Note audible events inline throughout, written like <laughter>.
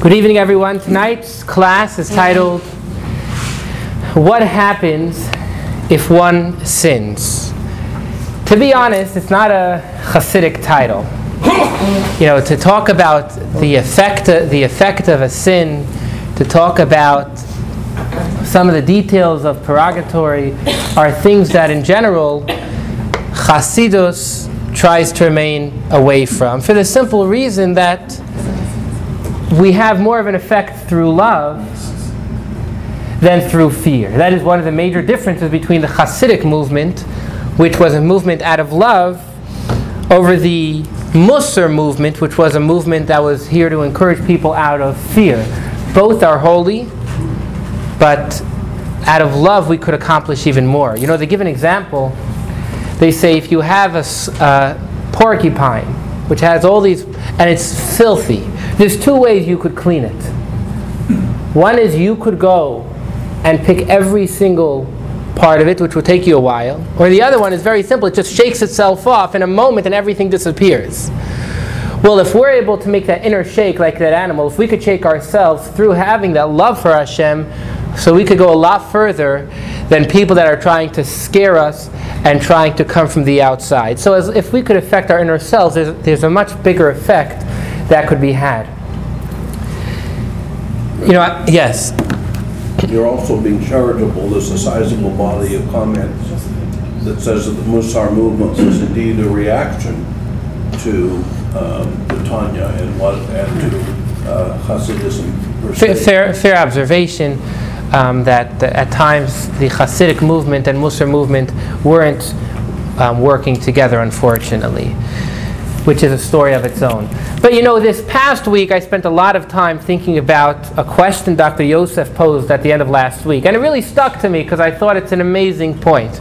Good evening, everyone. Tonight's class is titled What Happens If One Sins? To be honest, it's not a Hasidic title. You know, to talk about the effect, the effect of a sin, to talk about some of the details of purgatory are things that, in general, Hasidus tries to remain away from, for the simple reason that we have more of an effect through love than through fear. That is one of the major differences between the Hasidic movement, which was a movement out of love, over the Musar movement, which was a movement that was here to encourage people out of fear. Both are holy, but out of love we could accomplish even more. You know, they give an example. They say if you have a uh, porcupine, which has all these, and it's filthy, there's two ways you could clean it. One is you could go and pick every single part of it, which will take you a while. Or the other one is very simple, it just shakes itself off in a moment and everything disappears. Well, if we're able to make that inner shake like that animal, if we could shake ourselves through having that love for Hashem, so we could go a lot further than people that are trying to scare us and trying to come from the outside. So, as, if we could affect our inner selves, there's, there's a much bigger effect that could be had. You know, yes. You're also being charitable. There's a sizable body of comments that says that the Musar movement was indeed a reaction to um, the Tanya and what and to uh, Hasidism Fair, fair, fair observation um, that, that at times the Hasidic movement and Musar movement weren't um, working together, unfortunately, which is a story of its own. But you know, this past week I spent a lot of time thinking about a question Dr. Yosef posed at the end of last week, and it really stuck to me because I thought it's an amazing point.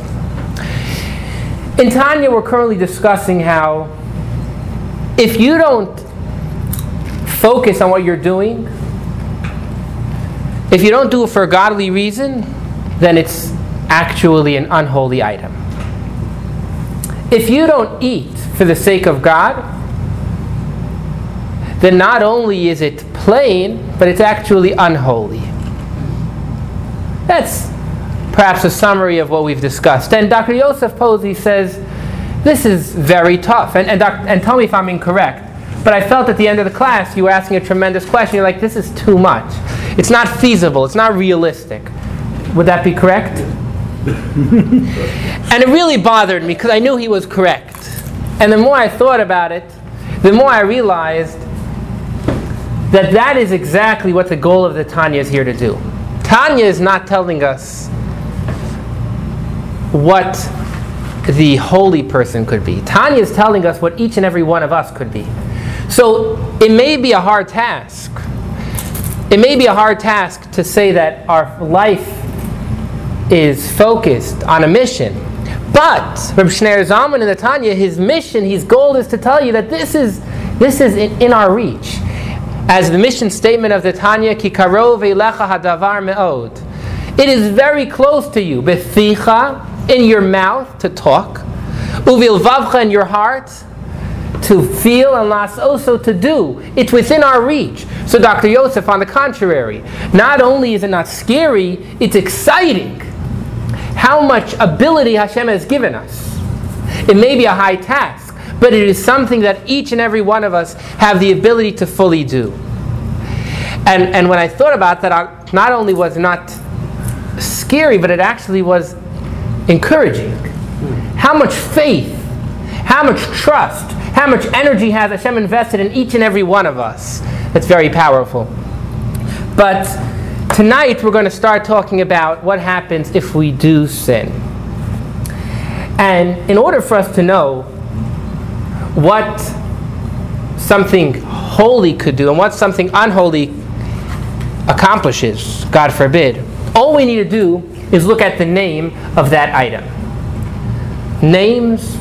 In Tanya, we're currently discussing how if you don't focus on what you're doing, if you don't do it for a godly reason, then it's actually an unholy item. If you don't eat for the sake of God, then not only is it plain, but it's actually unholy. That's perhaps a summary of what we've discussed. And Dr. Yosef Posey says this is very tough. And, and, doc, and tell me if I'm incorrect. But I felt at the end of the class you were asking a tremendous question. You're like, this is too much. It's not feasible. It's not realistic. Would that be correct? <laughs> and it really bothered me because I knew he was correct. And the more I thought about it, the more I realized that that is exactly what the goal of the Tanya is here to do. Tanya is not telling us what the holy person could be. Tanya is telling us what each and every one of us could be. So it may be a hard task. It may be a hard task to say that our life is focused on a mission. But Reb Shneur Zalman in the Tanya, his mission, his goal is to tell you that this is this is in, in our reach. As the mission statement of the Tanya, Ki karov elecha hadavar me'od. It is very close to you, beficha, in your mouth to talk, uvilvavcha in your heart to feel, and las also to do. It's within our reach. So Dr. Yosef, on the contrary, not only is it not scary, it's exciting. How much ability Hashem has given us. It may be a high task, but it is something that each and every one of us have the ability to fully do. And, and when I thought about that, I, not only was not scary, but it actually was encouraging. How much faith, how much trust, how much energy has Hashem invested in each and every one of us. That's very powerful. But tonight we're going to start talking about what happens if we do sin. And in order for us to know what something holy could do and what something unholy accomplishes, God forbid, all we need to do is look at the name of that item. Names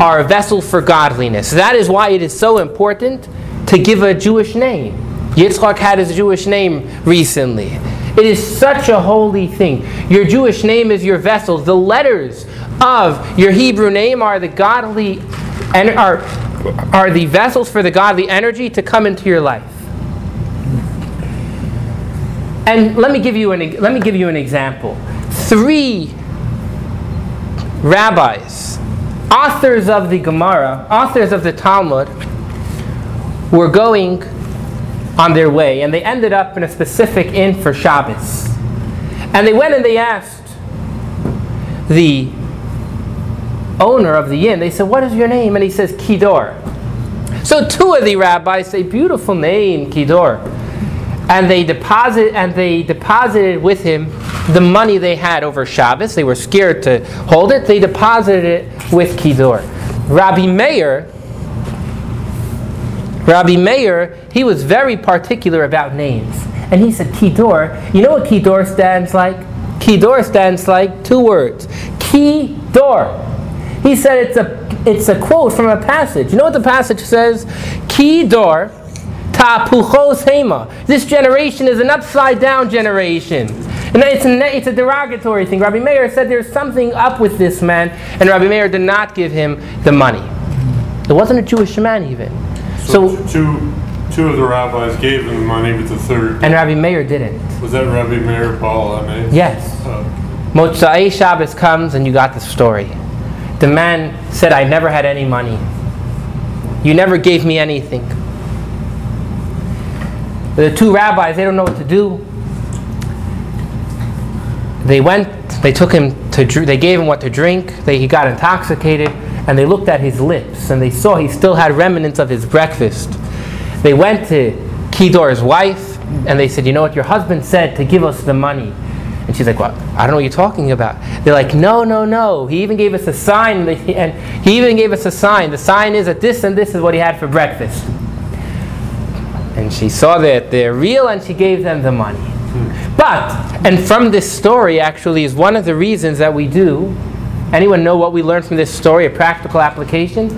are a vessel for godliness. That is why it is so important to give a Jewish name. Yitzchak had his Jewish name recently. It is such a holy thing. Your Jewish name is your vessel. The letters of your Hebrew name are the godly and are, are the vessels for the godly energy to come into your life. And let me give you an let me give you an example. Three rabbis, authors of the Gemara, authors of the Talmud, were going on their way, and they ended up in a specific inn for Shabbos. And they went and they asked the owner of the inn, they said, What is your name? And he says, Kidor. So two of the rabbis say, Beautiful name, Kidor. And they deposit and they deposited with him the money they had over Shabbos. They were scared to hold it. They deposited it with Kidor. Rabbi Meir, Rabbi Meir, he was very particular about names. And he said, Kidor, you know what Kidor stands like? Kidor stands like two words. Kidor. He said it's a, it's a quote from a passage. You know what the passage says? Kidor tapuchos hema. This generation is an upside down generation. And it's a, it's a derogatory thing. Rabbi Meir said there's something up with this man, and Rabbi Meir did not give him the money. It wasn't a Jewish man even. So, two, two of the rabbis gave him the money, but the third. And Rabbi Meir didn't. Was that Rabbi Meir mean? Yes. Uh, Motzai Shabbos comes, and you got the story. The man said, I never had any money. You never gave me anything. The two rabbis, they don't know what to do. They went, they took him to, they gave him what to drink. They, he got intoxicated, and they looked at his lips, and they saw he still had remnants of his breakfast. They went to Kidor's wife, and they said, You know what? Your husband said to give us the money. And she's like, What? I don't know what you're talking about. They're like, No, no, no. He even gave us a sign. And he even gave us a sign. The sign is that this and this is what he had for breakfast. And she saw that they're real and she gave them the money. But, and from this story actually is one of the reasons that we do. Anyone know what we learned from this story, a practical application?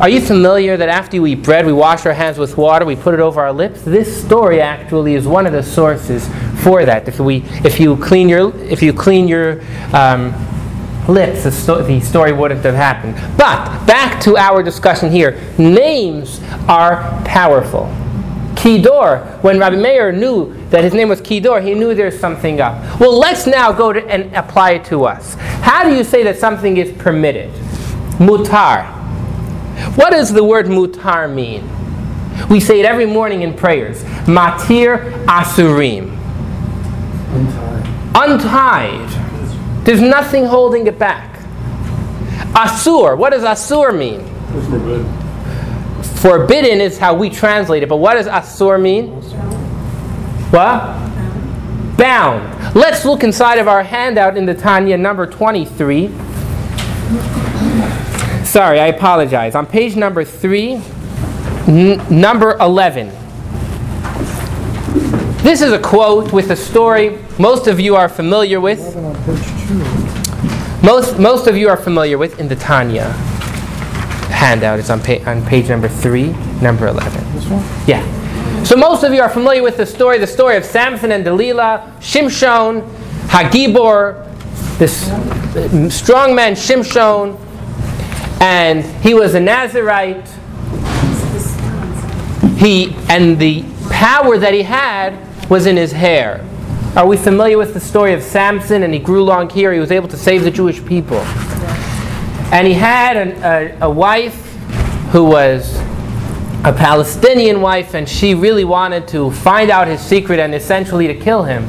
Are you familiar that after we eat bread, we wash our hands with water, we put it over our lips? This story actually is one of the sources for that. If we, if you clean your, if you clean your um, lips, the, sto- the story wouldn't have happened. But back to our discussion here. Names are powerful. Kidor, when Rabbi Meir knew that his name was Kidor, he knew there's something up. Well, let's now go to and apply it to us. How do you say that something is permitted? Mutar. What does the word mutar mean? We say it every morning in prayers. Matir asurim. Untied. Untied. There's nothing holding it back. Asur. What does asur mean? Forbidden. Forbidden is how we translate it, but what does asur mean? What? Bound. Let's look inside of our handout in the Tanya, number 23. Sorry, I apologize. On page number 3, n- number 11. This is a quote with a story most of you are familiar with. Most, most of you are familiar with in the Tanya handout. It's on, pa- on page number 3, number 11. This one? Yeah. So most of you are familiar with the story, the story of Samson and Delilah, Shimshon, Hagibor, this strong man Shimshon, and he was a Nazarite. He and the power that he had was in his hair. Are we familiar with the story of Samson? And he grew long hair. He was able to save the Jewish people. And he had an, a, a wife who was a Palestinian wife, and she really wanted to find out his secret and essentially to kill him.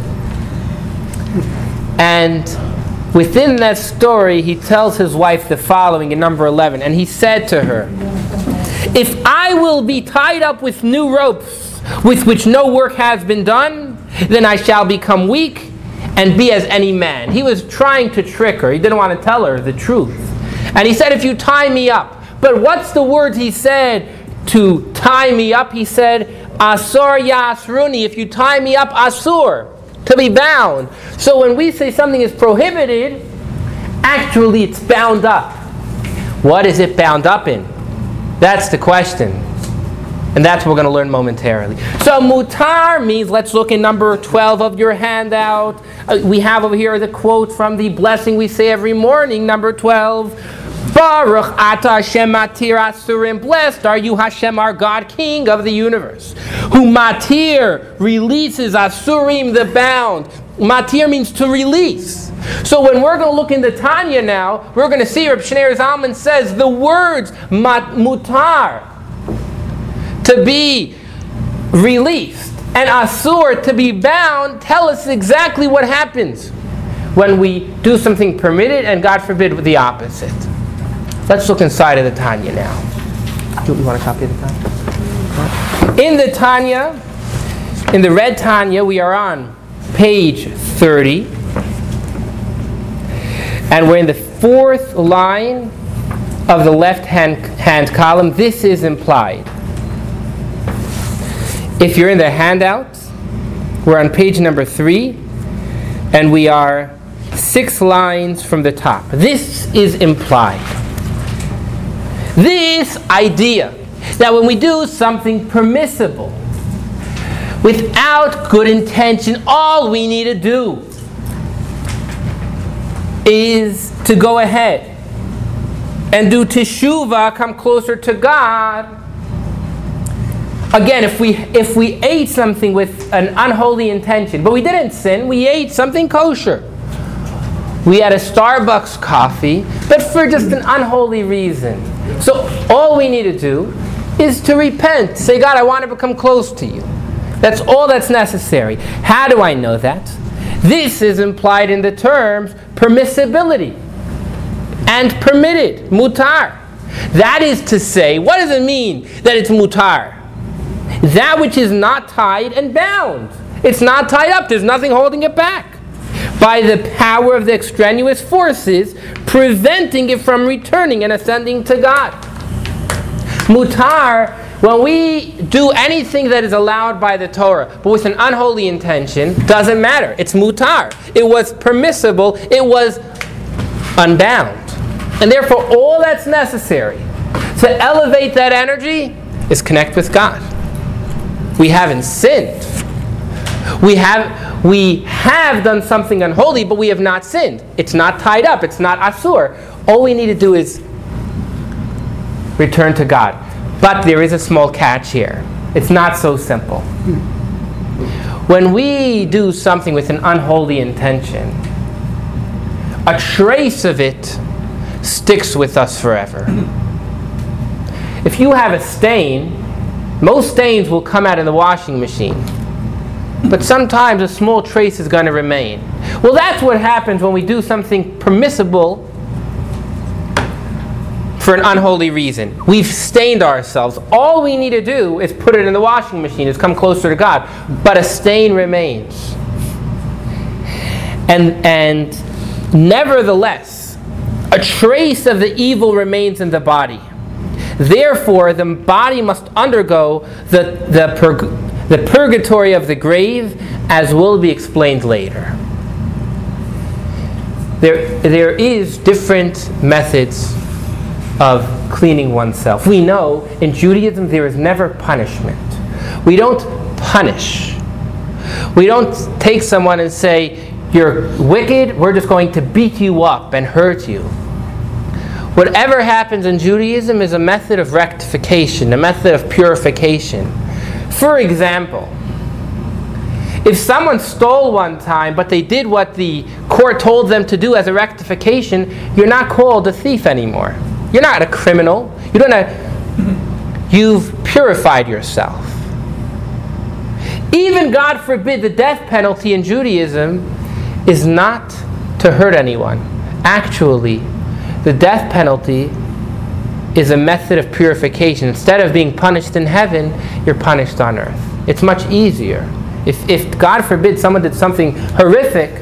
And within that story, he tells his wife the following in number 11. And he said to her, If I will be tied up with new ropes with which no work has been done, then I shall become weak and be as any man. He was trying to trick her. He didn't want to tell her the truth. And he said, If you tie me up. But what's the word he said to tie me up? He said, Asur yasruni. If you tie me up, asur. To be bound. So when we say something is prohibited, actually it's bound up. What is it bound up in? That's the question. And that's what we're going to learn momentarily. So mutar means, let's look in number 12 of your handout. Uh, we have over here the quote from the blessing we say every morning, number 12. Baruch Hashem Matir Asurim. Blessed are you, Hashem, our God, King of the universe, who Matir releases Asurim, the bound. Matir means to release. So when we're going to look into Tanya now, we're going to see Reb Shneur Zalman says the words mat, mutar to be released and asur to be bound tell us exactly what happens when we do something permitted and God forbid the opposite. Let's look inside of the Tanya now. Do you want a copy the Tanya? In the Tanya, in the red Tanya, we are on page 30. And we're in the fourth line of the left hand, hand column. This is implied. If you're in the handouts, we're on page number three, and we are six lines from the top. This is implied. This idea that when we do something permissible, without good intention, all we need to do is to go ahead and do teshuvah, come closer to God. Again, if we if we ate something with an unholy intention, but we didn't sin, we ate something kosher. We had a Starbucks coffee, but for just an unholy reason. So all we need to do is to repent. Say, God, I want to become close to you. That's all that's necessary. How do I know that? This is implied in the terms permissibility and permitted, mutar. That is to say, what does it mean that it's mutar? That which is not tied and bound. It's not tied up, there's nothing holding it back. By the power of the extraneous forces, preventing it from returning and ascending to God. Mutar when we do anything that is allowed by the Torah, but with an unholy intention, doesn't matter. It's mutar. It was permissible. It was unbound. And therefore, all that's necessary to elevate that energy is connect with God. We haven't sinned. We have, we have done something unholy, but we have not sinned. It's not tied up. It's not asur. All we need to do is return to God. But there is a small catch here. It's not so simple. When we do something with an unholy intention, a trace of it sticks with us forever. If you have a stain, most stains will come out in the washing machine. But sometimes a small trace is going to remain. Well, that's what happens when we do something permissible for an unholy reason. We've stained ourselves. All we need to do is put it in the washing machine, is come closer to God. But a stain remains. And, and nevertheless, a trace of the evil remains in the body. Therefore, the body must undergo the, the, the purgatory of the grave, as will be explained later. There, there is different methods of cleaning oneself. We know in Judaism there is never punishment. We don't punish. We don't take someone and say, You're wicked, we're just going to beat you up and hurt you. Whatever happens in Judaism is a method of rectification, a method of purification. For example, if someone stole one time, but they did what the court told them to do as a rectification, you're not called a thief anymore. You're not a criminal. You don't have, you've purified yourself. Even, God forbid, the death penalty in Judaism is not to hurt anyone. Actually, the death penalty is a method of purification. Instead of being punished in heaven, you're punished on earth. It's much easier. If, if God forbid someone did something horrific,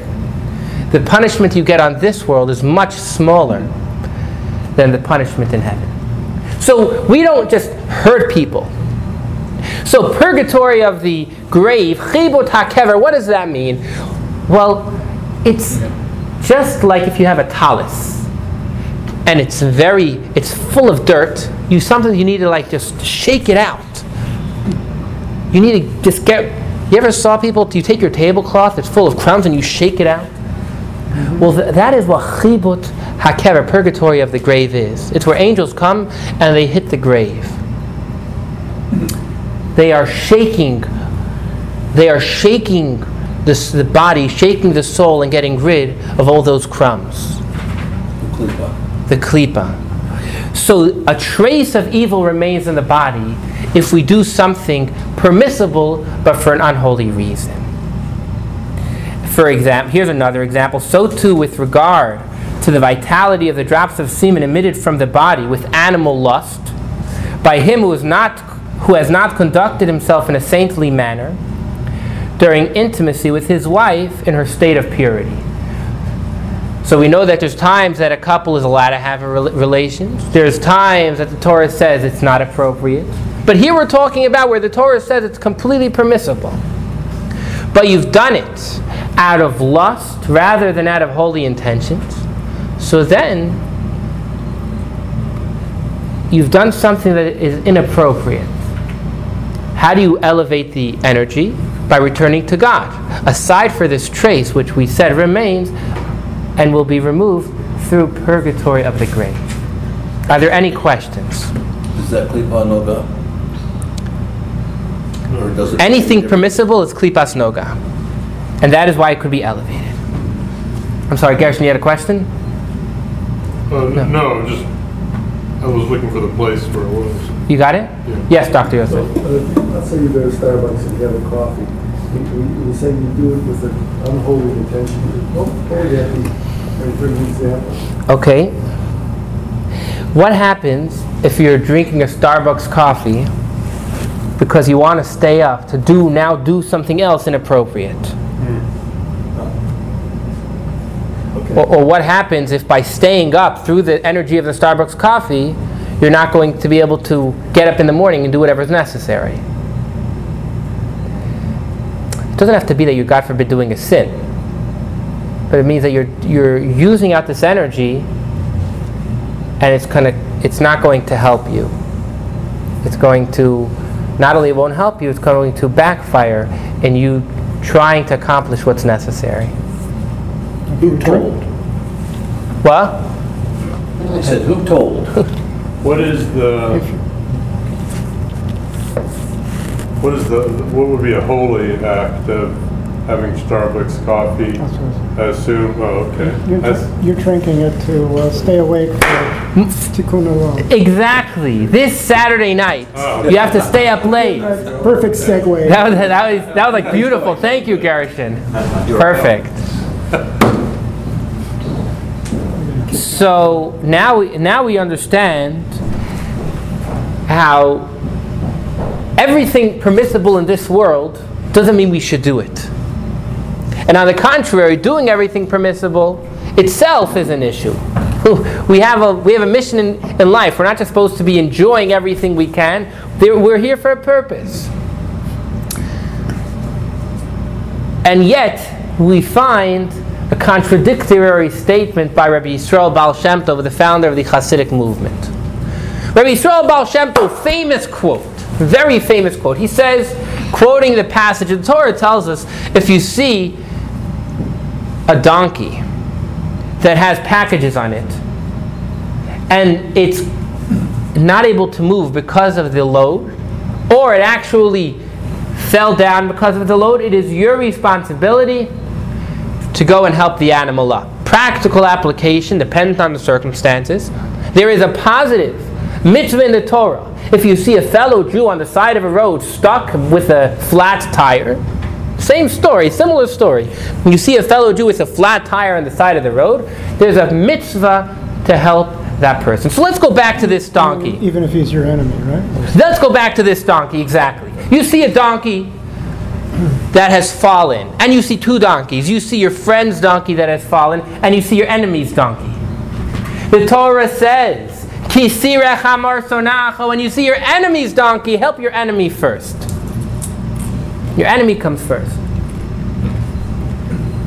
the punishment you get on this world is much smaller than the punishment in heaven. So we don't just hurt people. So purgatory of the grave, chibut hakever, what does that mean? Well, it's just like if you have a tallis and it's very, it's full of dirt. You sometimes you need to like just shake it out. You need to just get. You ever saw people? Do you take your tablecloth that's full of crumbs and you shake it out? Well, th- that is what chibut Hakever, purgatory of the grave is. It's where angels come and they hit the grave. They are shaking. They are shaking the, the body, shaking the soul, and getting rid of all those crumbs. The klipa. So a trace of evil remains in the body if we do something permissible but for an unholy reason. For example, here's another example. So too with regard to the vitality of the drops of semen emitted from the body with animal lust by him who is not who has not conducted himself in a saintly manner during intimacy with his wife in her state of purity. So we know that there's times that a couple is allowed to have a relations. There's times that the Torah says it's not appropriate. But here we're talking about where the Torah says it's completely permissible. But you've done it out of lust rather than out of holy intentions. So then you've done something that is inappropriate. How do you elevate the energy? By returning to God. Aside for this trace, which we said remains and will be removed through purgatory of the grave. Are there any questions? Is that klipa noga? Or does it? Anything permissible is klipas noga. And that is why it could be elevated. I'm sorry, Gershon, you had a question? Uh, no, just, I was looking for the place where it was. You got it? Yeah. Yes, Dr. Yosef. Uh, Let's say you go to Starbucks and you have a coffee. You- You you say you do it with an unholy intention. What would that be? Can you bring an example? Okay. What happens if you're drinking a Starbucks coffee because you want to stay up to do now do something else inappropriate? Okay. Or, or what happens if by staying up through the energy of the Starbucks coffee, you're not going to be able to get up in the morning and do whatever is necessary? It doesn't have to be that you're, God forbid, doing a sin. But it means that you're, you're using out this energy and it's, gonna, it's not going to help you. It's going to, not only it won't help you, it's going to backfire in you trying to accomplish what's necessary. Who told? What? I said, who told? <laughs> What is the, what is the, what would be a holy act of having Starbucks coffee? That's what I assume, oh, okay. You're, That's- dr- you're drinking it to uh, stay awake for Tikkun Olam. Exactly. This Saturday night, you have to stay up late. Perfect segue. That was, that was, that was like beautiful. Thank you, Gershon. Perfect. So now we, now we understand how everything permissible in this world doesn't mean we should do it. And on the contrary, doing everything permissible itself is an issue. We have a, we have a mission in, in life. We're not just supposed to be enjoying everything we can, we're here for a purpose. And yet, we find a contradictory statement by Rabbi Yisrael Baal Shem Tov, the founder of the Hasidic movement. Rabbi Yisrael Baal Shem Tov, famous quote, very famous quote. He says, quoting the passage, the Torah tells us, if you see a donkey that has packages on it, and it's not able to move because of the load, or it actually fell down because of the load, it is your responsibility to go and help the animal up. Practical application depends on the circumstances. There is a positive mitzvah in the Torah. If you see a fellow Jew on the side of a road stuck with a flat tire, same story, similar story. When you see a fellow Jew with a flat tire on the side of the road, there's a mitzvah to help that person. So let's go back to this donkey. Even if he's your enemy, right? Let's go back to this donkey, exactly. You see a donkey that has fallen, and you see two donkeys. You see your friend's donkey that has fallen, and you see your enemy's donkey. The Torah says, "Kisirech hamar sonacha." When you see your enemy's donkey, help your enemy first. Your enemy comes first.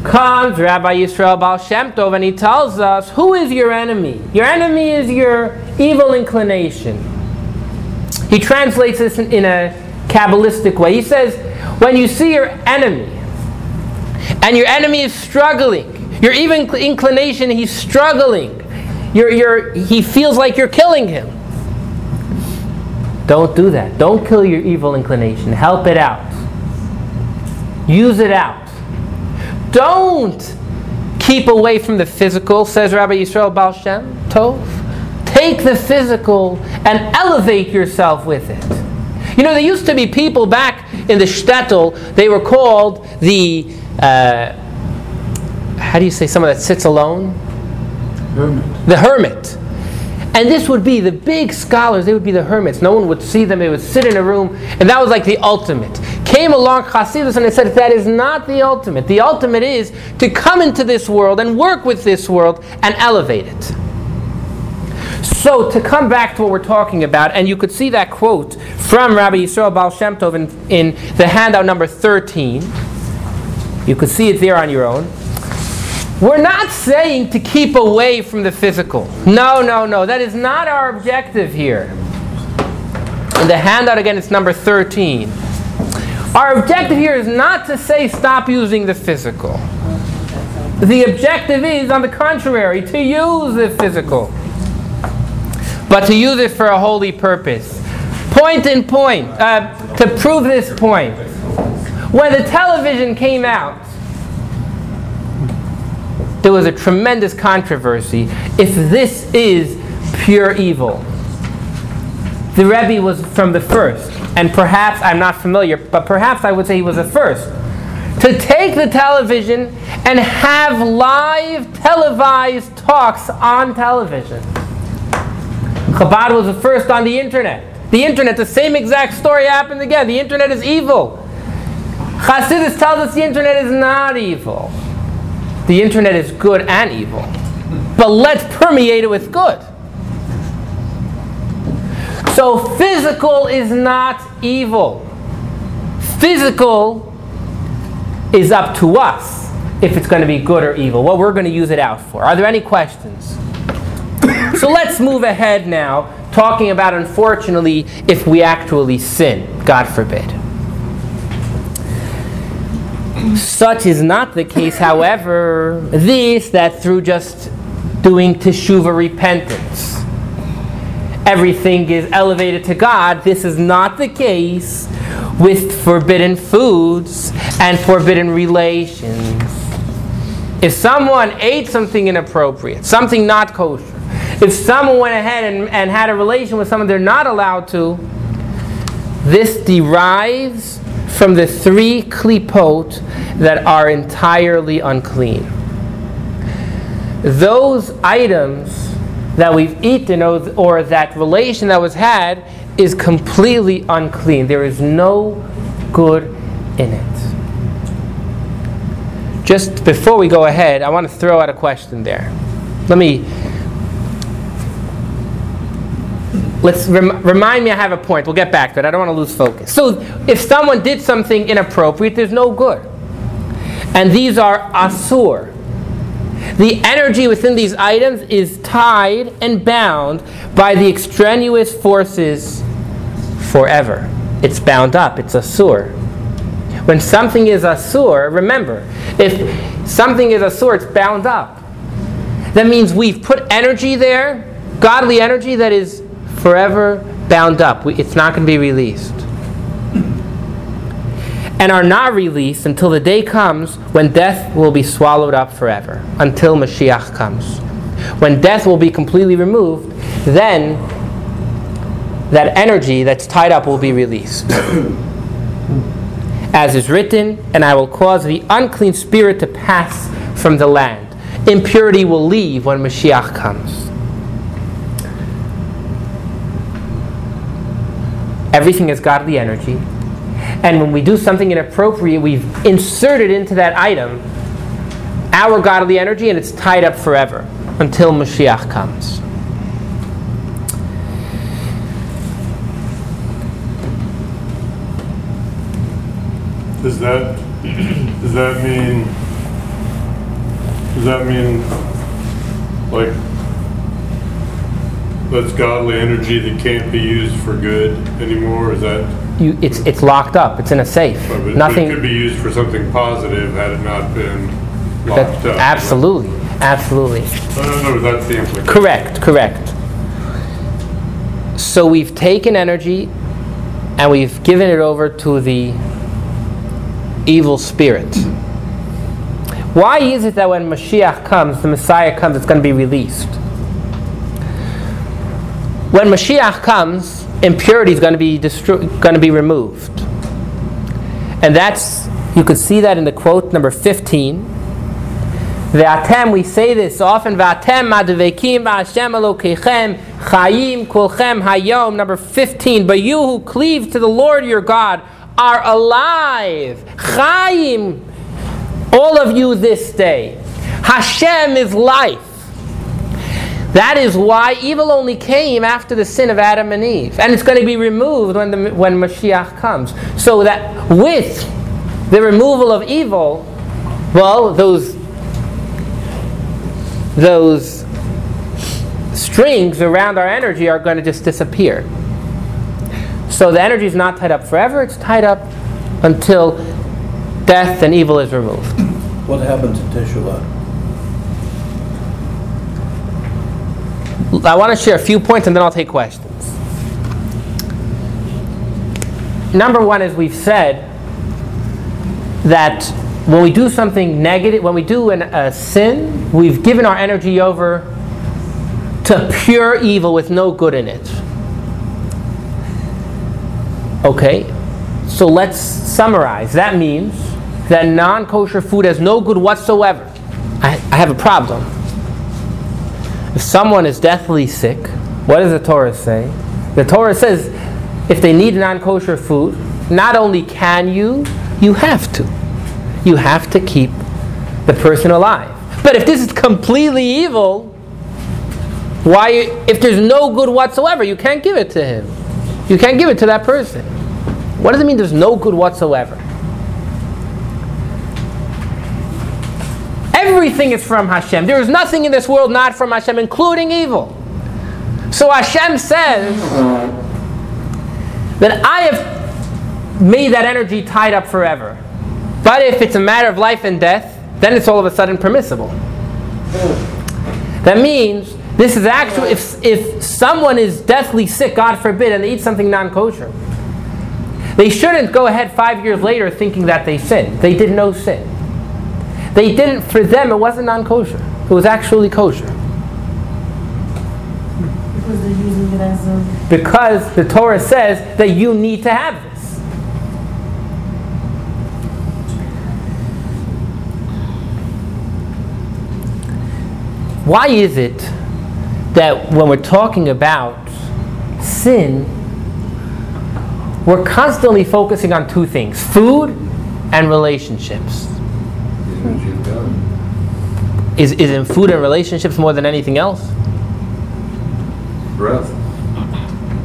Comes Rabbi Yisrael Baal Shem Tov, and he tells us, who is your enemy? Your enemy is your evil inclination. He translates this in, a Kabbalistic way. He says, when you see your enemy, and your enemy is struggling, your evil inclination, he's struggling, you're, you're, he feels like you're killing him. Don't do that. Don't kill your evil inclination. Help it out. Use it out. Don't keep away from the physical, says Rabbi Yisrael Baal Shem Tov. Take the physical and elevate yourself with it. You know, there used to be people back in the shtetl, they were called the, uh, how do you say someone that sits alone? Hermit. The hermit. And this would be the big scholars, they would be the hermits. No one would see them, they would sit in a room, and that was like the ultimate. Came along Hasidus and they said that is not the ultimate. The ultimate is to come into this world and work with this world and elevate it. So to come back to what we're talking about, and you could see that quote from Rabbi Yisrael Baal Shem Tov in, in the handout number 13. You could see it there on your own. We're not saying to keep away from the physical. No, no, no. That is not our objective here. In the handout again, it's number 13. Our objective here is not to say stop using the physical. The objective is, on the contrary, to use the physical, but to use it for a holy purpose. Point in point, uh, to prove this point. When the television came out, there was a tremendous controversy if this is pure evil. The Rebbe was from the first, and perhaps I'm not familiar, but perhaps I would say he was the first to take the television and have live televised talks on television. Chabad was the first on the internet. The internet, the same exact story happened again. The internet is evil. Hasidus tells us the internet is not evil. The internet is good and evil. But let's permeate it with good. So physical is not evil. Physical is up to us if it's going to be good or evil, what we're going to use it out for. Are there any questions? <coughs> so let's move ahead now, talking about, unfortunately, if we actually sin, God forbid. Such is not the case, however, this that through just doing teshuva repentance, everything is elevated to God. This is not the case with forbidden foods and forbidden relations. If someone ate something inappropriate, something not kosher, if someone went ahead and, and had a relation with someone they're not allowed to, this derives from the three klipot that are entirely unclean. Those items that we've eaten or, or that relation that was had is completely unclean. There is no good in it. Just before we go ahead, I want to throw out a question there. Let me. Let's rem- remind me I have a point. We'll get back to it. I don't want to lose focus. So, if someone did something inappropriate, there's no good. And these are asur. The energy within these items is tied and bound by the extraneous forces forever. It's bound up, it's asur. When something is asur, remember, if something is asur, it's bound up. That means we've put energy there, godly energy that is forever bound up. It's not going to be released. And are not released until the day comes when death will be swallowed up forever, until Mashiach comes. When death will be completely removed, then that energy that's tied up will be released. As is written, and I will cause the unclean spirit to pass from the land. Impurity will leave when Mashiach comes. Everything is godly energy. And when we do something inappropriate, we've inserted into that item our godly energy and it's tied up forever until Mashiach comes. Does that, <clears throat> does that mean, does that mean, like, that's godly energy that can't be used for good anymore? Is that, You, it's, it's locked up, it's in a safe. but it- but it Nothing. could be used for something positive had it not been That- locked up? absolutely. Absolutely. No, no, no, that's the implication. Correct, correct. So we've taken energy and we've given it over to the evil spirit. Why is it that when Mashiach comes, the Messiah comes, it's going to be released? When Mashiach comes, impurity is going to be going to be removed. And that's you could see that in the quote number 15. Ve'atem, we say this often, Ve'atem madvekim ba'Hashem Elokechem chayim kulchem hayom. Number 15, but you who cleave to the Lord your God are alive. Chayim, all of you this day. Hashem is life. That is why evil only came after the sin of Adam and Eve. And it's going to be removed when, the, when Mashiach comes. So that with the removal of evil, well, those, those strings around our energy are going to just disappear. So the energy is not tied up forever, it's tied up until death and evil is removed. What happens in Teshuvah? I want to share a few points and then I'll take questions. Number one is we've said that when we do something negative, when we do an, a sin, we've given our energy over to pure evil with no good in it. Okay, so let's summarize. That means that non kosher food has no good whatsoever. I, I have a problem. If someone is deathly sick, what does the Torah say? The Torah says if they need non kosher food, not only can you, you have to. You have to keep the person alive. But if this is completely evil, why, if there's no good whatsoever, you can't give it to him. You can't give it to that person. What does it mean there's no good whatsoever? Everything is from Hashem. There is nothing in this world not from Hashem, including evil. So Hashem says that I have made that energy tied up forever. But if it's a matter of life and death, then it's all of a sudden permissible. That means this is actually, if, if someone is deathly sick, God forbid, and they eat something non kosher, they shouldn't go ahead five years later thinking that they sinned. They did no sin. They didn't, for them, it wasn't non kosher. It was actually kosher. Because they're using it as a. Because the Torah says that you need to have this. Why is it that when we're talking about sin, we're constantly focusing on two things food and relationships? Is, is in food and relationships more than anything else? Breath.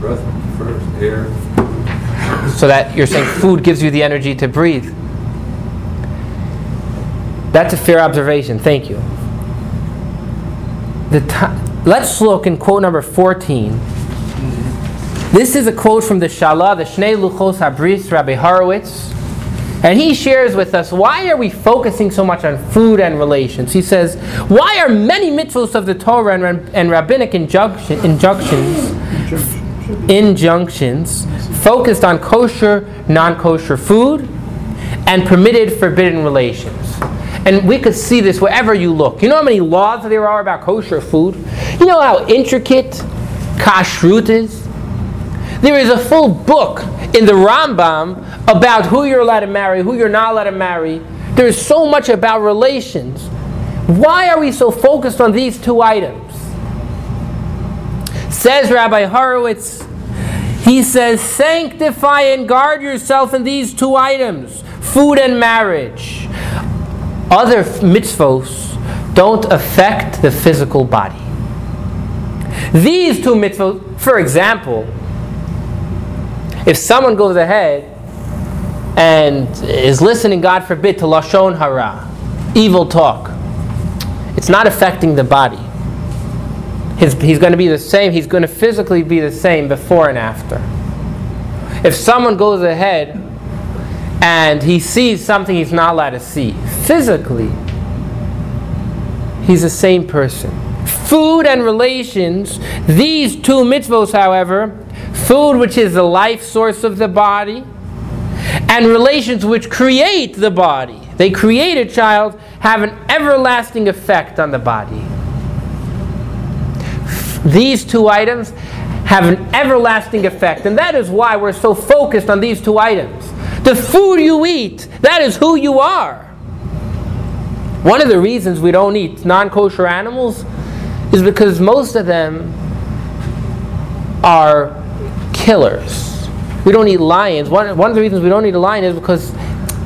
Breath first, air. So that you're saying food gives you the energy to breathe. That's a fair observation. Thank you. The ti- let's look in quote number 14. This is a quote from the Shalah, the Shnei Luchos Habris, Rabbi Horowitz. And he shares with us why are we focusing so much on food and relations? He says, Why are many mitzvahs of the Torah and, and rabbinic injunction, injunctions injunctions focused on kosher, non kosher food and permitted, forbidden relations. And we could see this wherever you look. You know how many laws there are about kosher food? You know how intricate kashrut is? There is a full book in the Rambam about who you're allowed to marry, who you're not allowed to marry. There's so much about relations. Why are we so focused on these two items? Says Rabbi Horowitz, he says, sanctify and guard yourself in these two items food and marriage. Other mitzvos don't affect the physical body. These two mitzvot, for example, if someone goes ahead and is listening, God forbid, to Lashon Hara, evil talk, it's not affecting the body. His, he's going to be the same, he's going to physically be the same before and after. If someone goes ahead and he sees something he's not allowed to see, physically, He's the same person. Food and relations, these two mitzvos, however, food, which is the life source of the body, and relations which create the body, they create a child, have an everlasting effect on the body. These two items have an everlasting effect, and that is why we're so focused on these two items. The food you eat, that is who you are. One of the reasons we don't eat non kosher animals is because most of them are killers. We don't need lions. One, one of the reasons we don't need a lion is because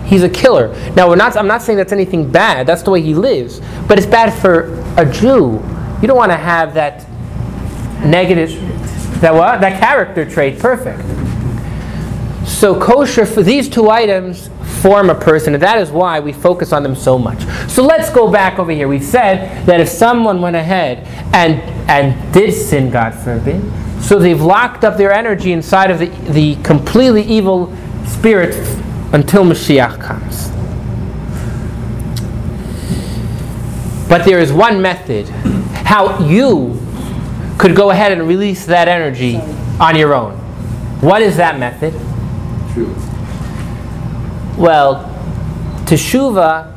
he's a killer. Now, we're not, I'm not saying that's anything bad, that's the way he lives. But it's bad for a Jew. You don't want to have that negative, that what? That character trait. Perfect. So kosher for these two items form a person, and that is why we focus on them so much. So let's go back over here. We said that if someone went ahead and and did sin, God forbid, so they've locked up their energy inside of the, the completely evil spirit until Mashiach comes. But there is one method how you could go ahead and release that energy on your own. What is that method? True. Well, teshuva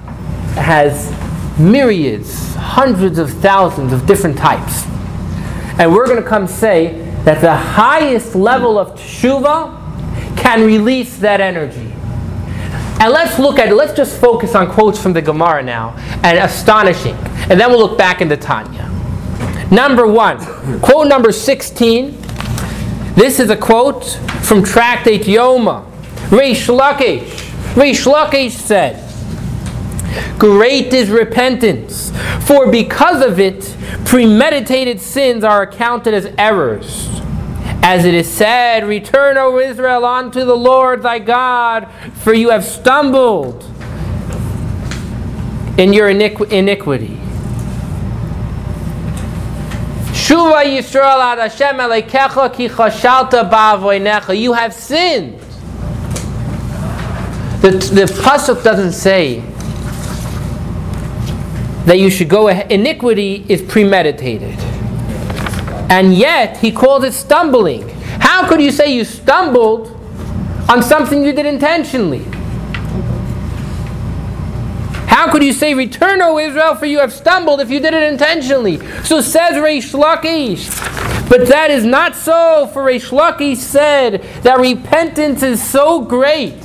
has myriads, hundreds of thousands of different types. And we're going to come say that the highest level of teshuva can release that energy. And let's look at let's just focus on quotes from the Gemara now, and astonishing. And then we'll look back into Tanya. Number one, quote number 16. This is a quote from Tractate Yoma. Reish Lakish. Reish Lakish said, Great is repentance, for because of it, premeditated sins are accounted as errors. As it is said, Return, O Israel, unto the Lord thy God, for you have stumbled in your iniqu- iniquity. Shuva Yisrael ad Hashem Elekecha ki chashalta ba'avoinecha. You have sinned. The, the pasuk doesn't say that you should go ahead. Iniquity is premeditated. And yet, he calls it stumbling. How could you say you stumbled on something you did intentionally? How could you say, Return, O Israel, for you have stumbled if you did it intentionally? So says Reish Lakish. But that is not so, for Reish Lakish said that repentance is so great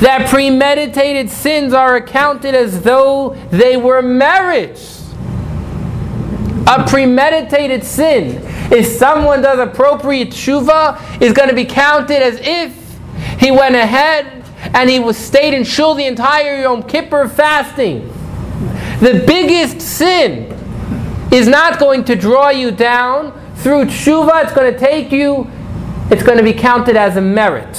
that premeditated sins are accounted as though they were merits. A premeditated sin, if someone does appropriate tshuva, is going to be counted as if he went ahead and he was stayed in shul the entire Yom Kippur fasting. The biggest sin is not going to draw you down through tshuva. It's going to take you. It's going to be counted as a merit,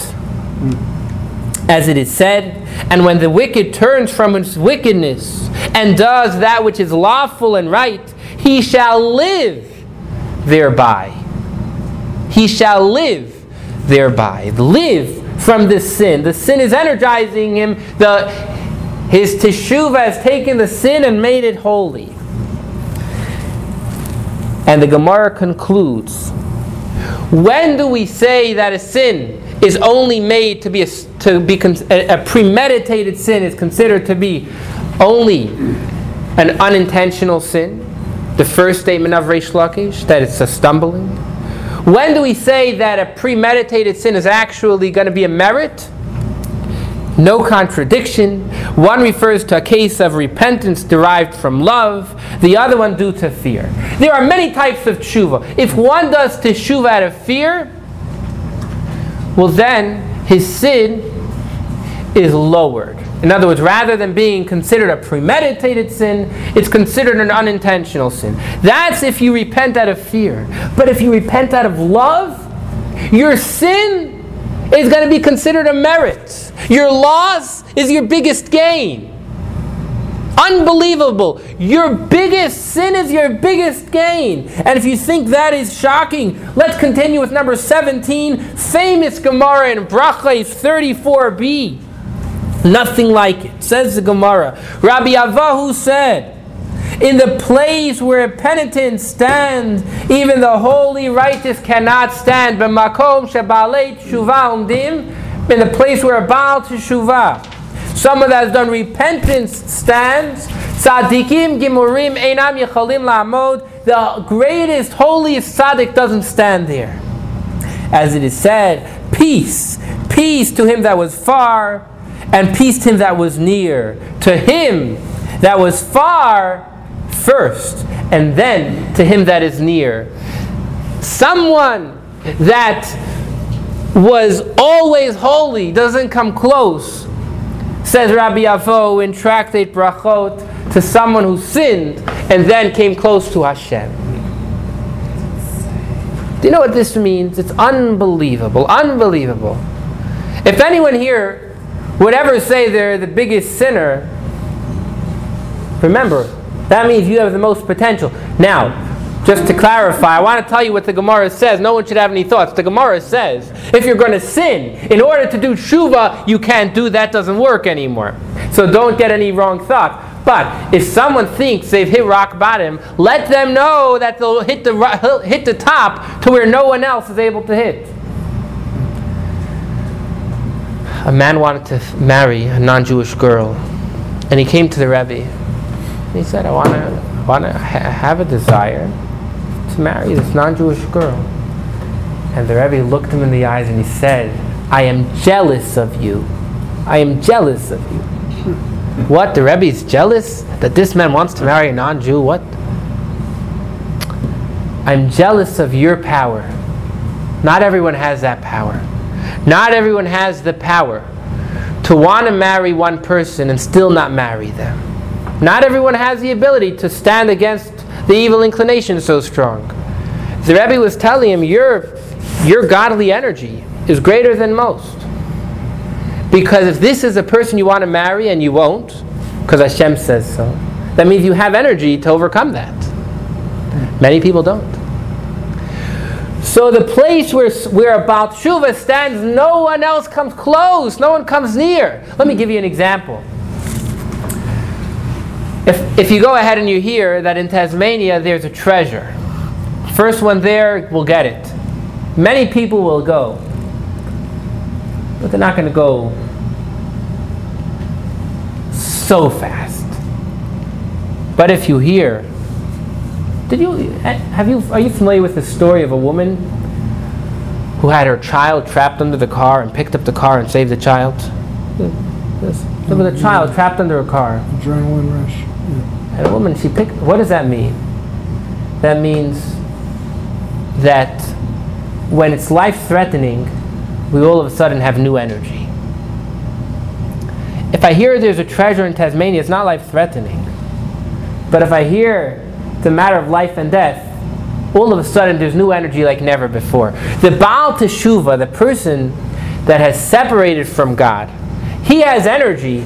as it is said. And when the wicked turns from his wickedness and does that which is lawful and right, he shall live thereby. He shall live thereby. Live from this sin. The sin is energizing him. The, his teshuva has taken the sin and made it holy. And the Gemara concludes when do we say that a sin is only made to be a, to be a, premeditated sin is considered to be only an unintentional sin? The first statement of Reish Lakish that it's a stumbling. When do we say that a premeditated sin is actually going to be a merit? No contradiction. One refers to a case of repentance derived from love, the other one due to fear. There are many types of tshuva. If one does teshuva out of fear, well, then his sin is lowered. In other words, rather than being considered a premeditated sin, it's considered an unintentional sin. That's if you repent out of fear. But if you repent out of love, your sin is going to be considered a merit. Your loss is your biggest gain. Unbelievable. Your biggest sin is your biggest gain. And if you think that is shocking, let's continue with number 17, famous Gemara in Brachos 34b. Nothing like it. Says the Gemara. Rabbi Avahu said, In the place where a penitent stands, even the holy righteous cannot stand. Tshuva umdim, in the place where a Baal Teshuvah, someone that has done repentance stands. Tzadikim gimurim einam yechalim la'amod. The greatest, holiest tzaddik doesn't stand there. As it is said, peace, peace to him that was far, and peace him that was near. To him that was far first, and then to him that is near. Someone that was always holy doesn't come close, says Rabbi Avo in Tractate Brachot, to someone who sinned and then came close to Hashem. Do you know what this means? It's unbelievable, unbelievable. If anyone here would ever say they're the biggest sinner, remember, that means you have the most potential. Now, just to clarify, I want to tell you what the Gemara says. No one should have any thoughts. The Gemara says if you're going to sin, in order to do tshuva, you can't do that, doesn't work anymore. So don't get any wrong thought. But if someone thinks they've hit rock bottom, let them know that they'll hit the, hit the top to where no one else is able to hit. A man wanted to marry a non Jewish girl, and he came to the Rebbe. He said, I want to wanna ha- have a desire to marry this non Jewish girl. And the Rebbe looked him in the eyes and he said, I am jealous of you. I am jealous of you. What? The Rebbe is jealous that this man wants to marry a non Jew? What? I'm jealous of your power. Not everyone has that power. Not everyone has the power to want to marry one person and still not marry them. Not everyone has the ability to stand against the evil inclination so strong. The Rebbe was telling him, your, your godly energy is greater than most. Because if this is a person you want to marry and you won't, because Hashem says so, that means you have energy to overcome that. Many people don't. So the place where, where Baal Teshuvah stands, no one else comes close, no one comes near. Let me give you an example. If, if you go ahead and you hear that in Tasmania there's a treasure, first one there will get it. Many people will go, but they're not going to go so fast. But if you hear, did you eh, have you are you familiar with the story of a woman who had her child trapped under the car and picked up the car and saved the child? Yes. There was a child trapped under a car. Adrenaline rush. And a woman, she picked. What does that mean? That means that when it's life threatening, we all of a sudden have new energy. If I hear there's a treasure in Tasmania, it's not life threatening. But if I hear a matter of life and death, all of a sudden there's new energy like never before. The Baal Teshuvah, the person that has separated from God, he has energy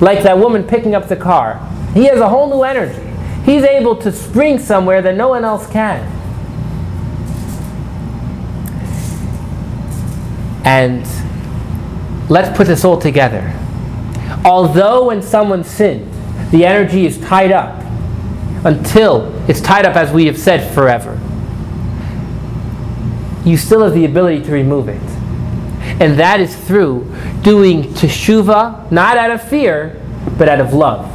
like that woman picking up the car. He has a whole new energy. He's able to spring somewhere that no one else can. And let's put this all together. Although when someone sinned, the energy is tied up until it's tied up, as we have said, forever, you still have the ability to remove it. And that is through doing teshuva, not out of fear, but out of love.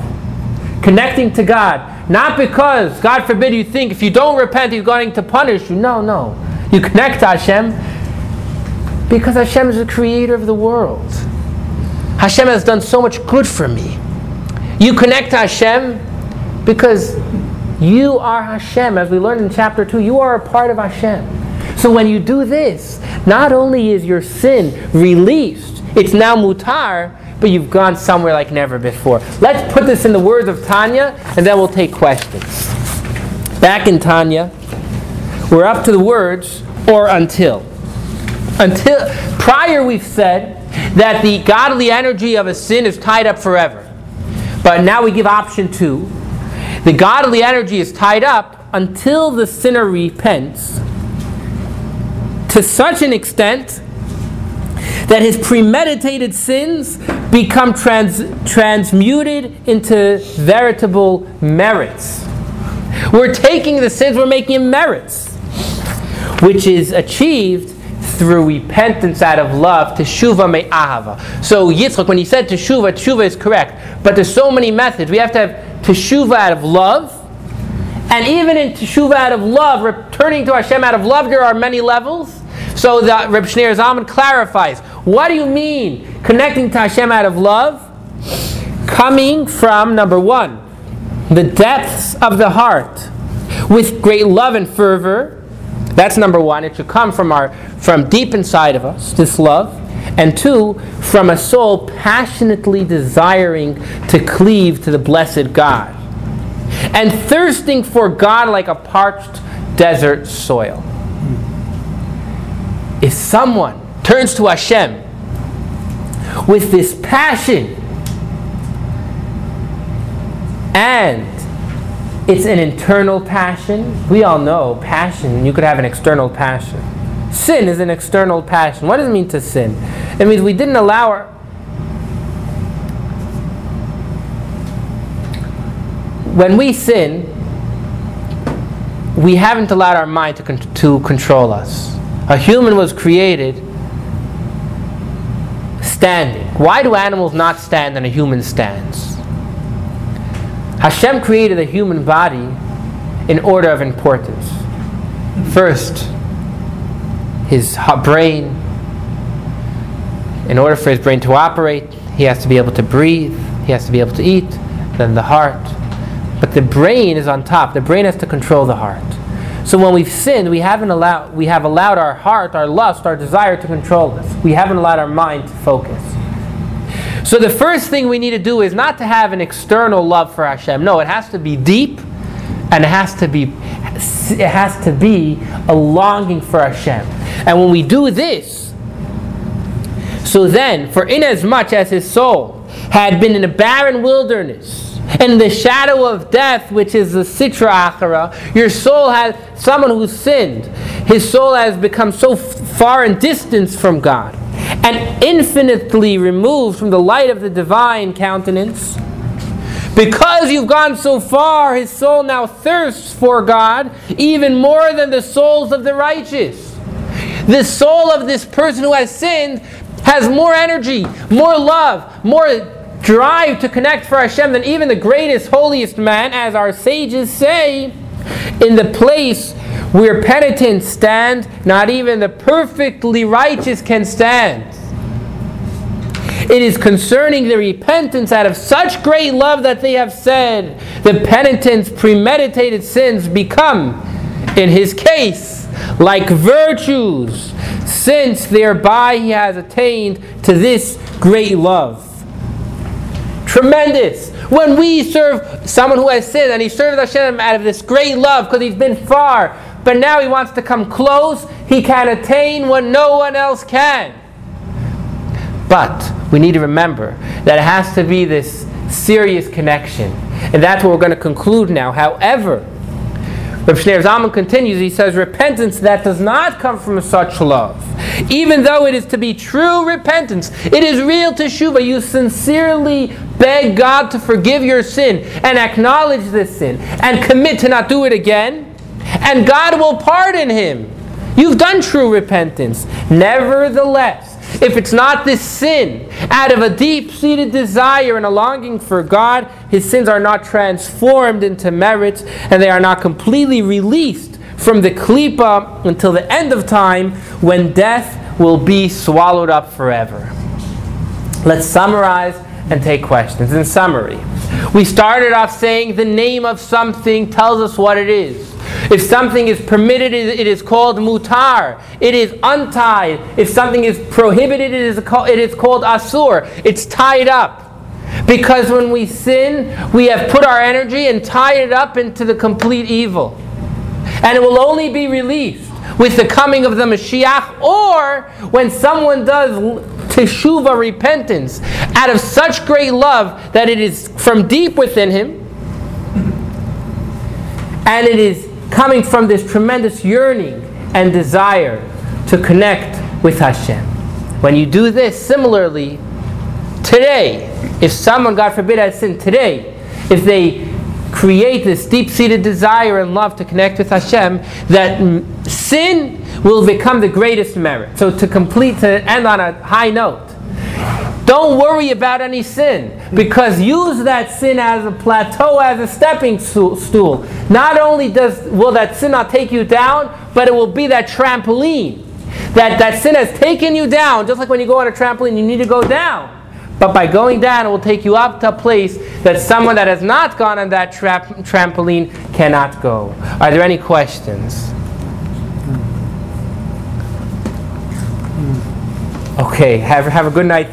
Connecting to God, not because, God forbid, you think if you don't repent, He's going to punish you. No, no. You connect to Hashem because Hashem is the creator of the world. Hashem has done so much good for me. You connect to Hashem because you are Hashem. As we learned in chapter 2, you are a part of Hashem. So when you do this, not only is your sin released, it's now mutar, but you've gone somewhere like never before. Let's put this in the words of Tanya, and then we'll take questions. Back in Tanya, we're up to the words or until. Until prior we've said that the godly energy of a sin is tied up forever. But now we give option two. The godly energy is tied up until the sinner repents to such an extent that his premeditated sins become trans, transmuted into veritable merits. We're taking the sins, we're making merits, which is achieved through repentance out of love, teshuva me'ahava. So Yitzchak, when he said teshuva, teshuva is correct, but there's so many methods. We have to have teshuva out of love, and even in teshuva out of love, returning to Hashem out of love, there are many levels. So the Reb Shneur Zalman clarifies, what do you mean connecting to Hashem out of love? Coming from number one, the depths of the heart with great love and fervor. That's number one. It should come from our from deep inside of us, this love. And two, from a soul passionately desiring to cleave to the blessed God. And thirsting for God like a parched desert soil. If someone turns to Hashem with this passion and it's an internal passion. We all know passion, you could have an external passion. Sin is an external passion. What does it mean to sin? It means we didn't allow our. When we sin, we haven't allowed our mind to, con- to control us. A human was created standing. Why do animals not stand and a human stands? Hashem created the human body in order of importance. First, his brain. In order for his brain to operate, he has to be able to breathe, he has to be able to eat, then the heart. But the brain is on top. The brain has to control the heart. So when we've sinned, we haven't allowed we have allowed our heart, our lust, our desire to control us. We haven't allowed our mind to focus. So the first thing we need to do is not to have an external love for Hashem. No, it has to be deep and it has to be it has to be a longing for Hashem. And when we do this, so then, for inasmuch as his soul had been in a barren wilderness, in the shadow of death, which is the sitra achara, your soul has someone who sinned. His soul has become so far and distance from God and infinitely removed from the light of the divine countenance. Because you've gone so far, his soul now thirsts for God even more than the souls of the righteous. The soul of this person who has sinned has more energy, more love, more drive to connect for Hashem than even the greatest, holiest man, as our sages say, in the place where penitents stand, not even the perfectly righteous can stand. It is concerning the repentance out of such great love that they have said, the penitent's premeditated sins become, in his case, like virtues, since thereby he has attained to this great love. Tremendous. When we serve someone who has sinned and he serves Hashem out of this great love because he's been far, but now he wants to come close, he can attain what no one else can. But we need to remember that it has to be this serious connection. And that's what we're going to conclude now. However, Reb Shneur Zalman continues, he says, repentance that does not come from such love, even though it is to be true repentance, it is real teshuva. You sincerely beg God to forgive your sin and acknowledge this sin and commit to not do it again, and God will pardon him. You've done true repentance. Nevertheless, if it's not this sin, out of a deep seated desire and a longing for God, his sins are not transformed into merits and they are not completely released from the klipa until the end of time when death will be swallowed up forever. Let's summarize and take questions. In summary, we started off saying the name of something tells us what it is. If something is permitted, it is called mutar. It is untied. If something is prohibited, it is called, it is called asur. It's tied up. Because when we sin, we have put our energy and tied it up into the complete evil. And it will only be released with the coming of the Mashiach or when someone does teshuva repentance out of such great love that it is from deep within him and it is coming from this tremendous yearning and desire to connect with Hashem. When you do this, similarly, today, if someone, God forbid, has sinned today, if they create this deep-seated desire and love to connect with Hashem, that sin will become the greatest merit. So to complete, to end on a high note, don't worry about any sin because use that sin as a plateau, as a stepping stool. Not only does will that sin not take you down, but it will be that trampoline. That that sin has taken you down, just like when you go on a trampoline, you need to go down. But by going down, it will take you up to a place that someone that has not gone on that trap, trampoline cannot go. Are there any questions? Okay, have, have a good night.